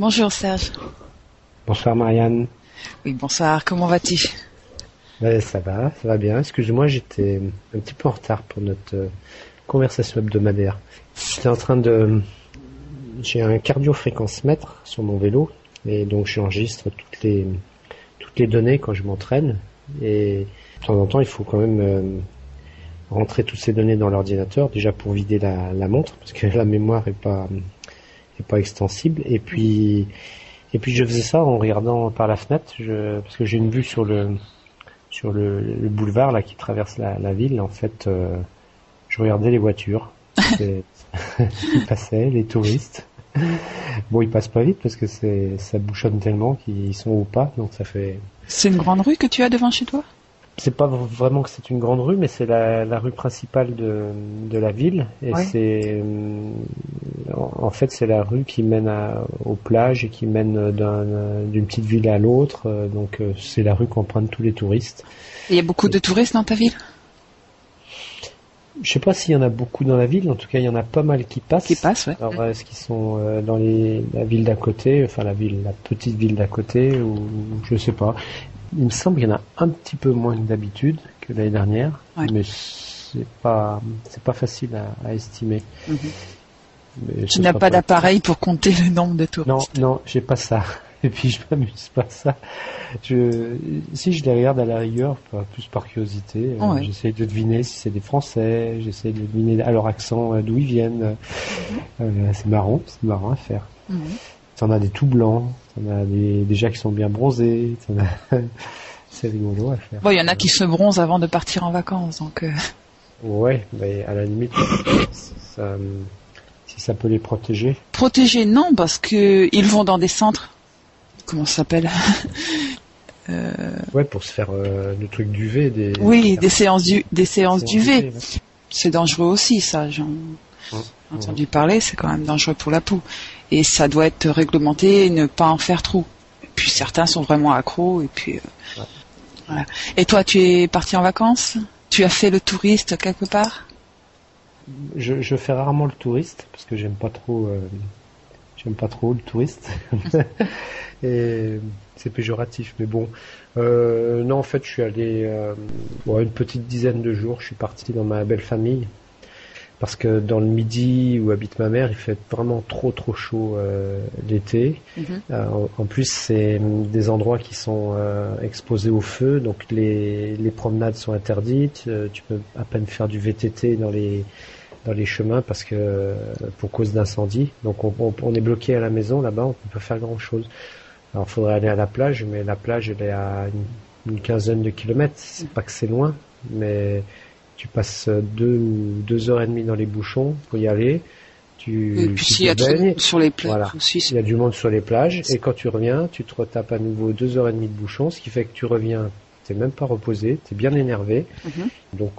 Bonjour Serge. Bonsoir Marianne. Oui, bonsoir. Comment vas-tu? Ben, Ça va, ça va bien. Excuse-moi, j'étais un petit peu en retard pour notre euh, conversation hebdomadaire. J'étais en train de... J'ai un cardio-fréquence mètre sur mon vélo et donc j'enregistre toutes les, toutes les données quand je m'entraîne et de temps en temps il faut quand même euh, rentrer toutes ces données dans l'ordinateur déjà pour vider la, la montre parce que la mémoire est pas est pas extensible et puis et puis je faisais ça en regardant par la fenêtre, parce que j'ai une vue sur le sur le, le, boulevard là qui traverse la, ville. En fait, euh, je regardais les voitures qui passaient, les touristes. Bon, ils passent pas vite parce que ça bouchonne tellement qu'ils sont ou pas, donc ça fait. C'est une grande rue que tu as devant chez toi? C'est pas vraiment que c'est une grande rue, mais c'est la, la, rue principale de, de la ville. Et c'est, en fait, c'est la rue qui mène à, aux plages et qui mène d'une petite ville à l'autre. Donc, euh, c'est la rue qu'empruntent tous les touristes. Il y a beaucoup de touristes dans ta ville? Je sais pas s'il y en a beaucoup dans la ville, en tout cas il y en a pas mal qui passent. Qui passent, ouais. Alors est-ce qu'ils sont euh, dans les, la ville d'à côté, enfin la ville, la petite ville d'à côté, ou je sais pas. Il me semble qu'il y en a un petit peu moins que d'habitude que l'année dernière, mais c'est pas c'est pas facile à, à estimer. Mm-hmm. Tu n'as pas d'appareil pour compter le nombre de touristes. Non, non, j'ai pas ça. Et puis je m'amuse pas ça. Je, si je les regarde à la rigueur, plus par curiosité, oh ouais. j'essaie de deviner si c'est des Français, j'essaie de deviner à leur accent d'où ils viennent. Euh, c'est marrant, c'est marrant à faire. Mm-hmm. T'en as des tout blancs, t'en as des, des gens qui sont bien bronzés, c'est rigolo à faire. Bon, il y en a qui se bronzent avant de partir en vacances, donc. Euh... Ouais, mais à la limite, ça, si ça peut les protéger. Protéger, non, parce que ils vont dans des centres. Comment ça s'appelle? Euh... Ouais, pour se faire euh, le truc d'UV, des. Oui, des séances du, des séances d'UV. C'est dangereux aussi, ça. J'en ai entendu parler. C'est quand même dangereux pour la peau et ça doit être réglementé et ne pas en faire trop. Et puis certains sont vraiment accros et puis euh, ouais. voilà. Et toi, tu es parti en vacances? Tu as fait le touriste quelque part? Je, je, fais rarement le touriste parce que j'aime pas trop. Euh, j'aime pas trop le touriste. et c'est péjoratif, mais bon. Euh, non, en fait, je suis allé euh, bon, une petite dizaine de jours. Je suis parti dans ma belle famille parce que dans le midi où habite ma mère, il fait vraiment trop trop chaud euh, l'été. Mm -hmm. euh, en, en, plus, c'est des endroits qui sont euh, exposés au feu, donc les, les promenades sont interdites. Tu peux à peine faire du VTT dans les dans les chemins parce que pour cause d'incendie. Donc on, on, on, est bloqué à la maison là-bas, on peut pas faire grand chose. Alors il faudrait aller à la plage, mais la plage elle est à une, une quinzaine de kilomètres. C'est pas que c'est loin, mais tu passes deux ou deux heures et demie dans les bouchons pour y aller. Tu, et puis s'il y a tout sur les plages voilà. aussi, il y a du monde sur les plages et quand tu reviens, tu te retapes à nouveau deux heures et demie de bouchons, ce qui fait que tu reviens, t'es même pas reposé, t'es bien énervé. Mm -hmm. Donc,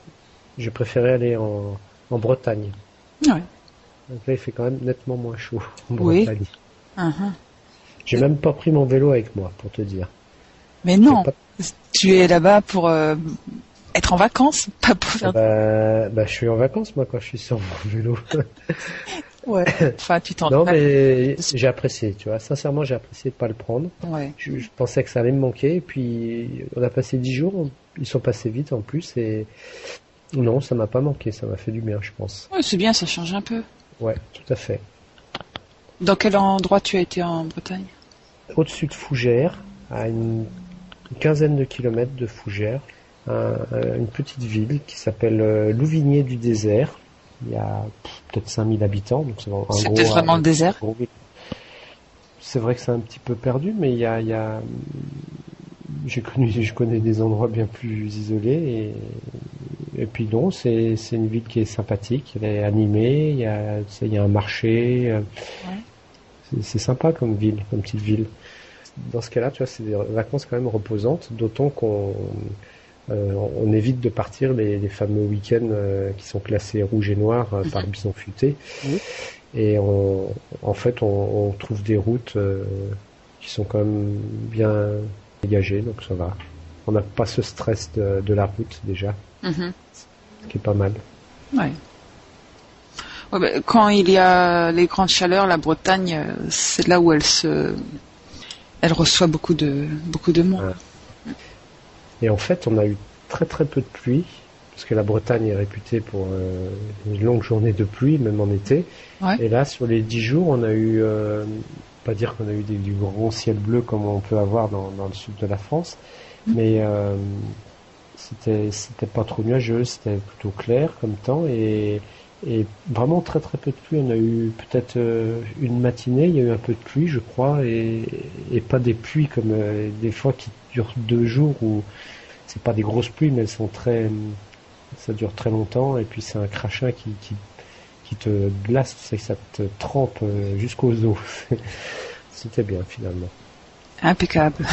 je préférais aller en, en Bretagne. Ouais. Donc là, il fait quand même nettement moins chaud en oui. Bretagne. Uh -huh. J'ai même pas pris mon vélo avec moi, pour te dire. Mais non, pas... tu es là-bas pour euh, être en vacances, pas pour faire. Bah, bah, je suis en vacances moi quand je suis sur mon vélo. ouais. Enfin, tu t'en. Non, mais j'ai apprécié, tu vois. Sincèrement, j'ai apprécié de pas le prendre. Ouais. Je, je, pensais que ça allait me manquer, et puis on a passé dix jours, ils sont passés vite en plus, et non, ça m'a pas manqué, ça m'a fait du bien, je pense. Ouais, c'est bien, ça change un peu. Ouais, tout à fait. Dans quel endroit tu as été en Bretagne? Au-dessus de Fougères, à une, une quinzaine de kilomètres de Fougères un, une petite ville qui s'appelle euh, Louvigné du désert. Il y a peut-être 5000 habitants. donc C'était vraiment le désert? C'est vrai que c'est un petit peu perdu, mais il y a, il y a j'ai connu, je connais des endroits bien plus isolés et, et puis non, c'est, c'est une ville qui est sympathique, elle est animée, il y a, il y a un marché, ouais. c'est, c'est sympa comme ville, comme petite ville. Dans ce cas-là, tu vois, c'est des vacances quand même reposantes, d'autant qu'on euh, on évite de partir les, les fameux week-ends euh, qui sont classés rouge et noir euh, par le bison futé. Oui. Et on, en fait, on, on trouve des routes qui sont quand même bien dégagées, donc ça va. On n'a pas ce stress de, de, la route déjà, mm -hmm. ce qui est pas mal. Ouais. Ben, quand il y a les grandes chaleurs, la Bretagne, c'est là où elle se, elle reçoit beaucoup de beaucoup de monde. Et en fait, on a eu très très peu de pluie parce que la Bretagne est réputée pour euh, une longue journée de pluie, même en été. Et là, sur les dix jours, on a eu, euh, pas dire qu'on a eu du grand ciel bleu comme on peut avoir dans, le sud de la France, mm. mais euh, c'était c'était pas trop nuageux, c'était plutôt clair comme temps et, et vraiment très très peu de pluie. On a eu peut-être une matinée, il y a eu un peu de pluie, je crois, et, et pas des pluies comme des fois qui durent deux jours où c'est pas des grosses pluies, mais elles sont très ça dure très longtemps et puis c'est un crachin qui, qui, qui te glace, c'est que ça te trempe euh, jusqu'aux os. C'était bien finalement. Impeccable.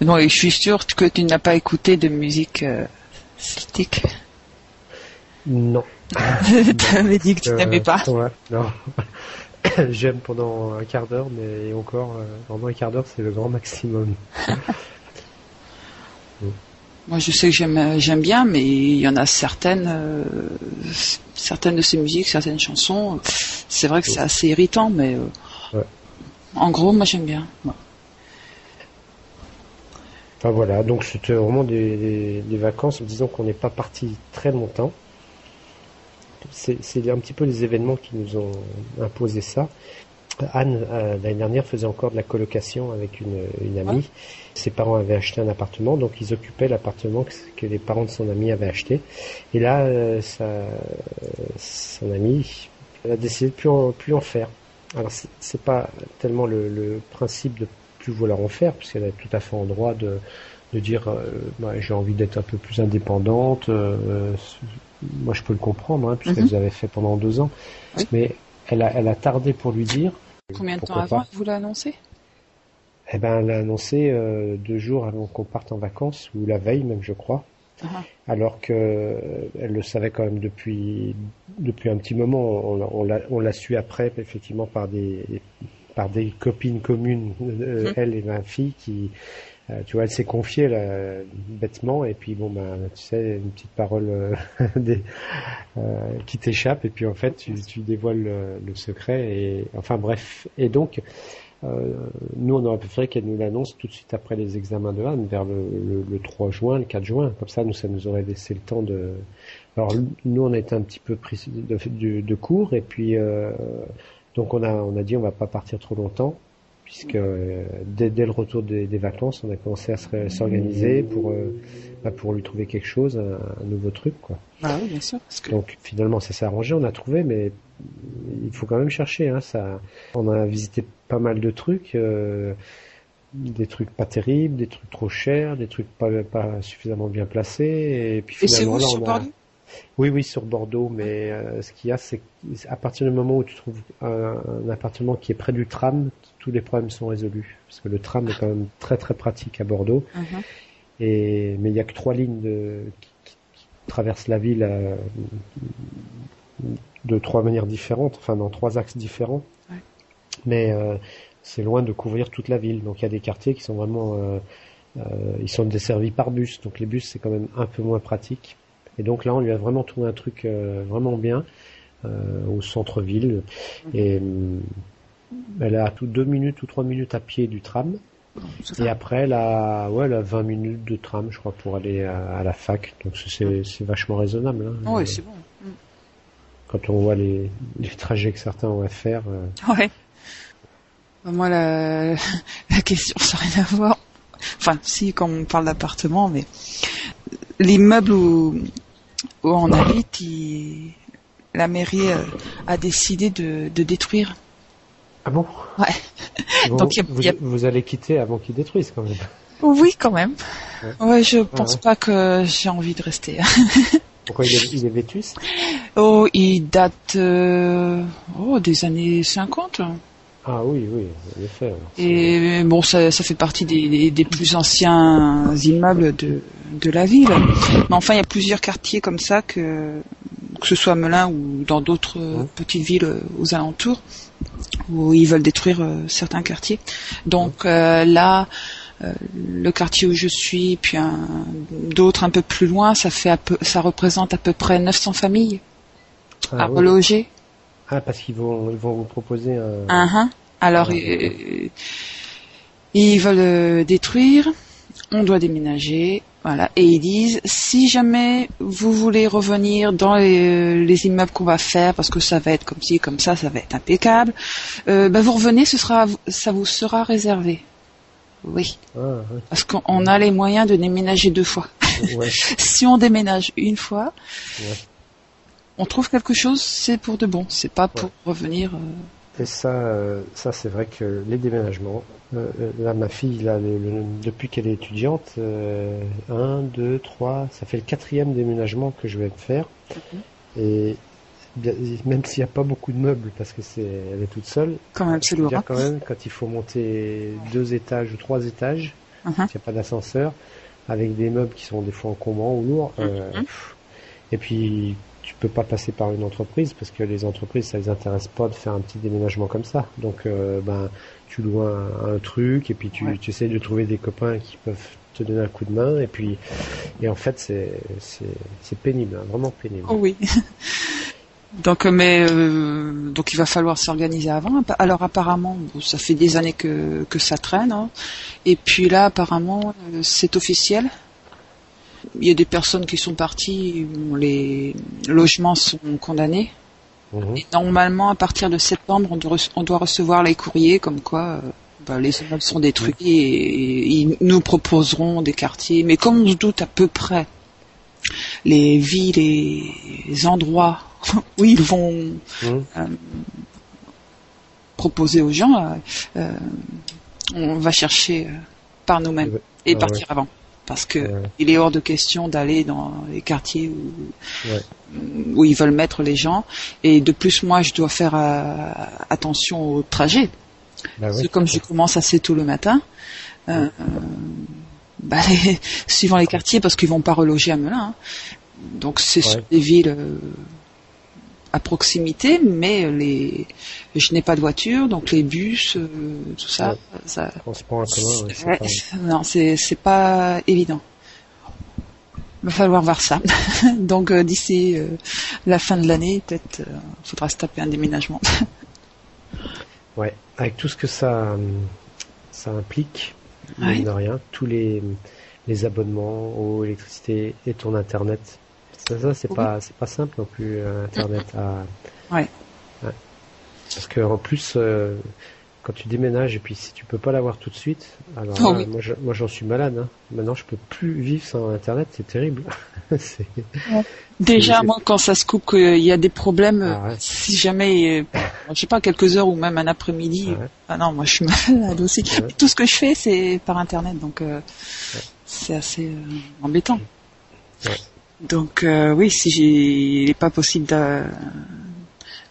Non, et je suis sûr que tu n'as pas écouté de musique euh, celtique. Non. tu avais dit que tu n'aimais pas. non. J'aime pendant un quart d'heure, mais encore, euh, pendant un quart d'heure, c'est le grand maximum. Moi, je sais que j'aime j'aime bien, mais il y en a certaines, euh, certaines de ces musiques, certaines chansons. C'est vrai que c'est assez irritant, mais euh, en gros, moi, j'aime bien. Enfin voilà, donc c'était vraiment des, des, vacances. Disons qu'on n'est pas parti très longtemps. C'est un petit peu les événements qui nous ont imposé ça. Anne, euh, l'année dernière, faisait encore de la colocation avec une, une amie. Ses parents avaient acheté un appartement, donc ils occupaient l'appartement que, les parents de son ami avaient acheté. Et là, euh, son ami a décidé de plus en, plus en faire. Alors, c'est pas tellement le, principe de plus vouloir en faire, puisqu'elle a tout à fait en droit de, de dire euh, bah, j'ai envie d'être un peu plus indépendante. Moi, je peux le comprendre, hein, puisqu'elle mm fait pendant deux ans. Mais elle a, elle a tardé pour lui dire Combien de temps avant vous l'annoncez? Eh ben, elle l'a annoncé euh, deux jours avant qu'on parte en vacances, ou la veille même, je crois. Uh-huh. Alors que euh, elle le savait quand même depuis depuis un petit moment. On, on l'a su après, effectivement, par des par des copines communes, euh, uh-huh. elle et ma fille, qui euh, tu vois, elle s'est confiée là, bêtement, et puis bon, ben, tu sais, une petite parole euh, euh, qui t'échappe, et puis en fait, tu, tu dévoiles le, secret, et enfin bref. Et donc, nous, on aurait préféré qu'elle nous l'annonce tout de suite après les examens de Anne, vers le, le, 3 juin, le 4 juin. Comme ça, nous, ça nous aurait laissé le temps de. Alors, nous, on a un petit peu pris de, de, de cours, et puis donc on a on a dit on va pas partir trop longtemps puisque euh, dès, dès, le retour des, des, vacances, on a commencé à s'organiser pour euh, bah, pour lui trouver quelque chose, un, nouveau truc, quoi. Ah oui, bien sûr. Donc finalement, ça s'est arrangé, on a trouvé, mais il faut quand même chercher. Hein, ça, on a visité pas mal de trucs. Euh, des trucs pas terribles, des trucs trop chers, des trucs pas, pas suffisamment bien placés. Et puis finalement, là, on a... Oui, oui, sur Bordeaux, mais ce qu'il y a, c'est à partir du moment où tu trouves un, un, appartement qui est près du tram, tous les problèmes sont résolus. Parce que le tram est quand même très très pratique à Bordeaux. Uh-huh. Et, mais il n'y a que trois lignes de, qui, traversent la ville euh, de trois manières différentes, enfin dans trois axes différents. Mais euh, c'est loin de couvrir toute la ville. Donc il y a des quartiers qui sont vraiment... Euh, ils sont desservis par bus. Donc les bus c'est quand même un peu moins pratique. Et donc là on lui a vraiment trouvé un truc vraiment bien au centre-ville. Et elle a tout deux minutes ou trois minutes à pied du tram. Et après, elle a, ouais, elle a 20 minutes de tram, je crois, pour aller à, la fac. Donc c'est vachement raisonnable. Hein. oui, c'est bon. Mm. Quand on voit les, les, trajets que certains ont à faire. Euh... Ouais. Bah, moi, la, la question, ça n'a rien à voir. Enfin, si, quand on parle d'appartement, mais l'immeuble où, où on habite, la mairie euh, a décidé de, de détruire ah bon Ouais. Vous, Donc, vous, allez quitter avant qu'ils détruisent quand même. Oui, quand même. Ouais, je ah pense pas que j'ai envie de rester. Pourquoi il est, il est vétus Oh, il date euh, oh, des années 50. Ah oui, oui, en effet. Et bon, ça, ça fait partie des, des, plus anciens immeubles de, de la ville. Mais enfin, il y a plusieurs quartiers comme ça que que ce soit à Melun ou dans d'autres petites villes aux alentours où ils veulent détruire euh, certains quartiers. Donc euh, là, euh, le quartier où je suis, puis d'autres un peu plus loin, ça fait ça représente à peu près 900 familles ah à reloger. Ah, parce qu'ils vont, ils vont vous proposer un. Uh-huh. Alors, Ah, ils veulent détruire, on doit déménager, voilà. Et ils disent, si jamais vous voulez revenir dans les, les immeubles qu'on va faire, parce que ça va être comme ci, comme ça, ça va être impeccable, euh, bah, vous revenez, ce sera, ça vous sera réservé. Oui, Ah, ouais. parce qu'on a les moyens de déménager deux fois. ouais. si on déménage une fois, Ouais. on trouve quelque chose, c'est pour de bon. C'est pas pour revenir. euh, Et ça, euh, ça c'est vrai que les déménagements, euh, euh, là ma fille, là, le- le- depuis qu'elle est étudiante, euh, un, deux, trois, ça fait le quatrième déménagement que je vais me faire. Et bien, même s'il n'y a pas beaucoup de meubles, parce que c'est, elle est toute seule, Quand même, c'est lourd. dire hein. quand même, quand il faut monter deux étages ou trois étages, Mhm. qu'il n'y a pas d'ascenseur, avec des meubles qui sont des fois encombrants ou lourds, pff. et puis tu peux pas passer par une entreprise parce que les entreprises ça les intéresse pas de faire un petit déménagement comme ça. Donc euh, ben tu loues un, un truc et puis tu, Ouais. tu essaies de trouver des copains qui peuvent te donner un coup de main et puis et en fait c'est c'est pénible, hein, vraiment pénible. Oh oui. donc, euh, mais euh, donc il va falloir s'organiser avant. Alors apparemment, bon, ça fait des années que que ça traîne. hein. Et puis là, apparemment, euh, c'est officiel. Il y a des personnes qui sont parties, les logements sont condamnés. Mhm. Et normalement, à partir de septembre, on doit, on doit recevoir les courriers comme quoi euh, bah, les immeubles sont détruits et, et ils nous proposeront des quartiers. Mais comme on se doute à peu près les villes et les endroits où ils vont Mhm. proposer aux gens, euh, euh, on va chercher euh, par nous-mêmes Ouais. et Ah partir avant. Parce que Ouais. il est hors de question d'aller dans les quartiers où, Ouais. où ils veulent mettre les gens. Et de plus, moi, je dois faire euh, attention au trajet. Bah Parce oui. que comme je commence assez tôt le matin, euh, euh, bah, les- suivant les quartiers, parce qu'ils vont pas reloger à Melun. hein. Donc c'est sur des villes euh, à proximité, mais les, je n'ai pas de voiture, donc les bus, euh, tout ça, Ouais. ça, Transport en commun, ouais, c'est Ouais, pas- non, c'est c'est pas évident. Va falloir voir ça. Donc euh, d'ici euh, la fin de l'année, peut-être, faudra se taper un déménagement. Ouais, avec tout ce que ça, ça implique, Ouais. de rien, tous les, les abonnements eau, électricité et ton internet. Ça, ça c'est Oui. pas, c'est pas simple non plus, euh, internet à. Ouais. Ouais. Parce que en plus, euh, quand tu déménages et puis si tu peux pas l'avoir tout de suite, alors Oh là, oui. moi, je- moi j'en suis malade. Hein. Maintenant, je peux plus vivre sans internet, c'est terrible. c'est... Déjà, c'est- moi, quand ça se coupe, qu'il y a des problèmes, euh, Ah ouais. si jamais, euh, je sais pas, quelques heures ou même un après-midi, Ah ah non, moi je suis malade aussi. Ouais. Tout ce que je fais, c'est par internet, donc euh, c'est assez euh, embêtant. Donc euh, oui, si il n'est pas possible d'a-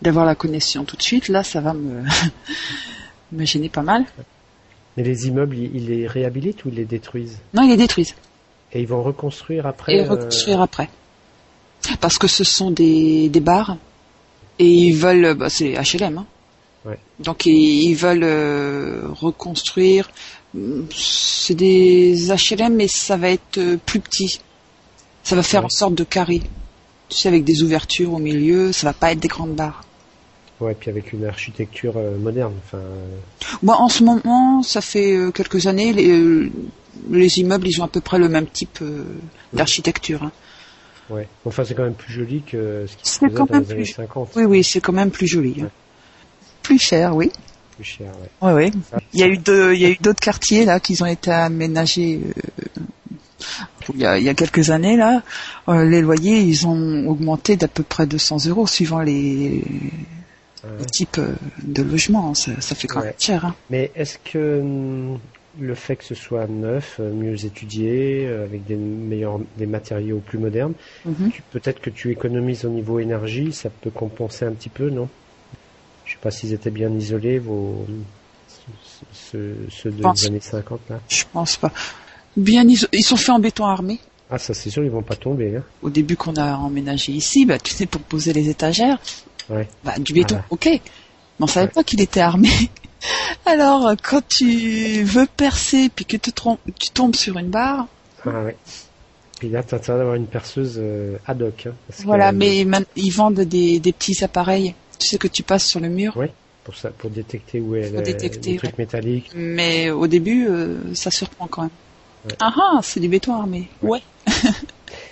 d'avoir la connexion tout de suite, là, ça va me me gêner pas mal. Mais les immeubles, ils, les réhabilitent ou ils les détruisent? Non, ils les détruisent Et ils vont reconstruire après et euh, reconstruire après, parce que ce sont des des bars et ils veulent, bah, c'est HLM. Hein. Ouais. Donc ils, ils veulent euh, reconstruire. C'est des HLM, mais ça va être plus petit. Ça va faire Ouais. en sorte de carré. Tu sais, avec des ouvertures au milieu, ça va pas être des grandes barres. Ouais, puis avec une architecture euh, moderne. Enfin, euh, Moi, en ce moment, ça fait euh, quelques années, les, les immeubles, ils ont à peu près le même type euh, d'architecture. hein. ouais. Enfin, c'est quand même plus joli que ce qui se faisait dans les années plus- 50. Oui, oui, c'est quand même plus joli. hein. Ouais. Plus cher, oui. Plus cher, ouais. Ouais, ouais. Ça, Il y a eu il y a eu d'autres quartiers là qui ont été aménagés il, y a, il y a quelques années là. Euh, les loyers, ils ont augmenté d'à peu près 200 euros suivant les, ouais. les types euh, de logements. Ça, ça fait quand Ouais. même cher. Hein. Mais est-ce que hum, le fait que ce soit neuf, euh, mieux étudié, euh, avec des meilleurs, des matériaux plus modernes, Mhm. peut-être que tu économises au niveau énergie, ça peut compenser un petit peu, non? Je sais pas s'ils étaient bien isolés, vos ceux, ceux des pense. années 50 là. Je pense pas. Bien, ils, ils sont faits en béton armé. Ah, ça c'est sûr, ils vont pas tomber. Hein. Au début qu'on a emménagé ici, bah, tu sais, pour poser les étagères, Ouais. bah, du béton, Ah. ok. Mais on savait Ouais. pas qu'il était armé. Alors, quand tu veux percer puis que tu, tu tombes sur une barre, Ah ouais. Puis là, t'as intérêt d'avoir une perceuse euh, ad hoc. Hein, parce Voilà, mais ils vendent des, des petits appareils Tu sais que tu passes sur le mur. Oui, pour ça, pour détecter où est Pour le, détecter, le truc métallique. Mais au début, euh, ça surprend quand même. Ah ah, c'est du béton armé. Ouais.